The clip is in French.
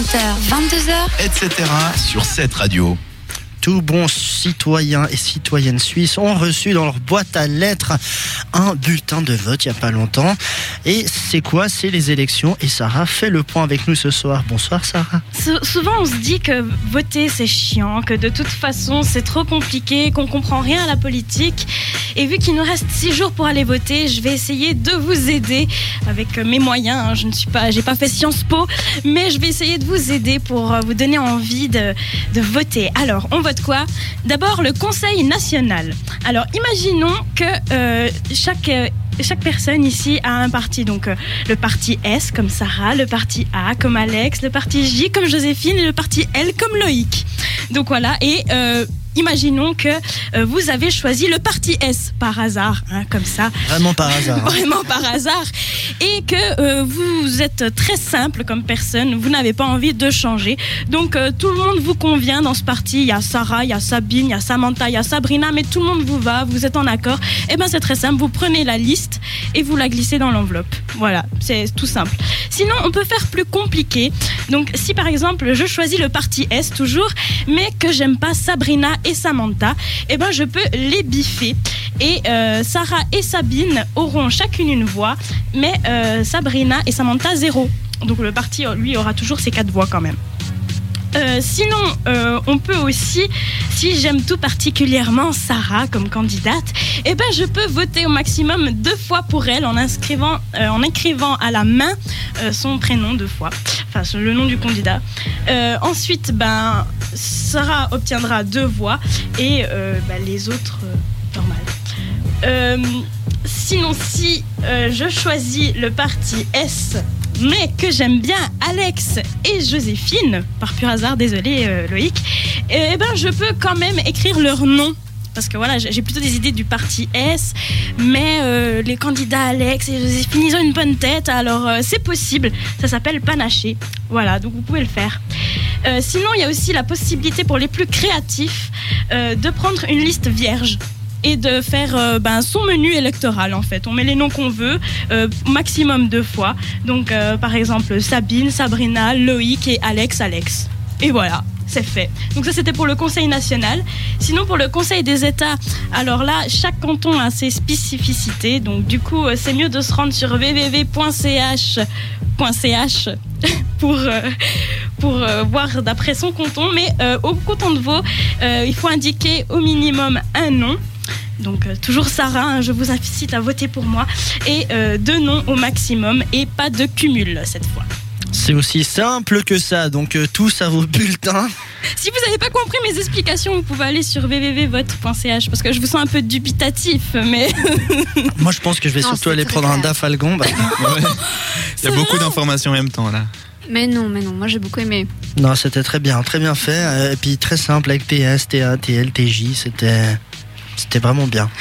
20h, 22h, etc. sur cette radio. Tout bon citoyen et citoyenne suisse ont reçu dans leur boîte à lettres un bulletin de vote il n'y a pas longtemps. Et c'est quoi? C'est les élections. Et Sarah fait le point avec nous ce soir. Bonsoir Sarah. Sou- Souvent, on se dit que voter c'est chiant, que de toute façon c'est trop compliqué, qu'on comprend rien à la politique. Et vu qu'il nous reste six jours pour aller voter, je vais essayer de vous aider avec euh, mes moyens. hein. Je ne suis pas, j'ai pas fait Sciences Po, mais je vais essayer de vous aider pour euh, vous donner envie de, de voter. Alors, on vote quoi? D'abord, le Conseil national. Alors, imaginons que euh, chaque euh, chaque personne ici a un parti. Donc euh, le parti S comme Sarah, le parti A comme Alex, le parti J comme Joséphine et le parti L comme Loïc. Donc voilà, et imaginons que euh, vous avez choisi le parti S par hasard, hein, comme ça, Vraiment par hasard. hein. vraiment par hasard, et que euh, vous êtes très simple comme personne, vous n'avez pas envie de changer. Donc euh, tout le monde vous convient dans ce parti. Il y a Sarah, il y a Sabine, il y a Samantha, il y a Sabrina, mais tout le monde vous va, vous êtes en accord. Et ben c'est très simple, vous prenez la liste et vous la glissez dans l'enveloppe. Voilà, c'est tout simple. Sinon, on peut faire plus compliqué. Donc si par exemple je choisis le parti S toujours, mais que j'aime pas Sabrina et Samantha, et ben je peux les biffer. Et euh, Sarah et Sabine auront chacune une voix, mais euh, Sabrina et Samantha zéro. Donc le parti, lui, aura toujours ses quatre voix quand même. Euh, sinon, on peut aussi, si j'aime tout particulièrement Sarah comme candidate, eh ben je peux voter au maximum deux fois pour elle en inscrivant, en écrivant à la main son prénom deux fois, enfin le nom du candidat. Ensuite, ben Sarah obtiendra deux voix et euh, ben, les autres euh, normal. Euh, sinon, si je choisis le parti S, mais que j'aime bien Alex et Joséphine, par pur hasard, désolé Loïc, eh ben je peux quand même écrire leur nom. Parce que voilà, j'ai plutôt des idées du parti S, mais les candidats Alex et Joséphine, ils ont une bonne tête, alors c'est possible. Ça s'appelle panaché. Voilà, donc vous pouvez le faire. Euh, sinon, il y a aussi la possibilité pour les plus créatifs euh, de prendre une liste vierge et de faire euh, ben, son menu électoral en fait. On met les noms qu'on veut, euh, maximum deux fois. Donc euh, par exemple Sabine, Sabrina, Loïc et Alex, Alex. Et voilà. C'est fait. Donc ça c'était pour le Conseil national. Sinon pour le Conseil des États, alors là chaque canton a ses spécificités. Donc du coup euh, c'est mieux de se rendre sur www.ch.ch pour pour euh, voir d'après son canton. Mais euh, au canton de Vaud, euh, il faut indiquer au minimum un nom. Donc euh, toujours Sarah, hein, je vous incite à voter pour moi. Et euh, deux noms au maximum et pas de cumul cette fois. C'est aussi simple que ça. Donc euh, tous à vos bulletins. Si vous n'avez pas compris mes explications, vous pouvez aller sur www.vote.ch parce que je vous sens un peu dubitatif, mais Moi je pense que je vais Non, surtout aller prendre un dafalgon. Bah, Il y a beaucoup d'informations en même temps là. Mais non, mais non, moi j'ai beaucoup aimé. non, c'était très bien, très bien fait. Et puis très simple avec PS, TA, TL, TJ. C'était, c'était vraiment bien.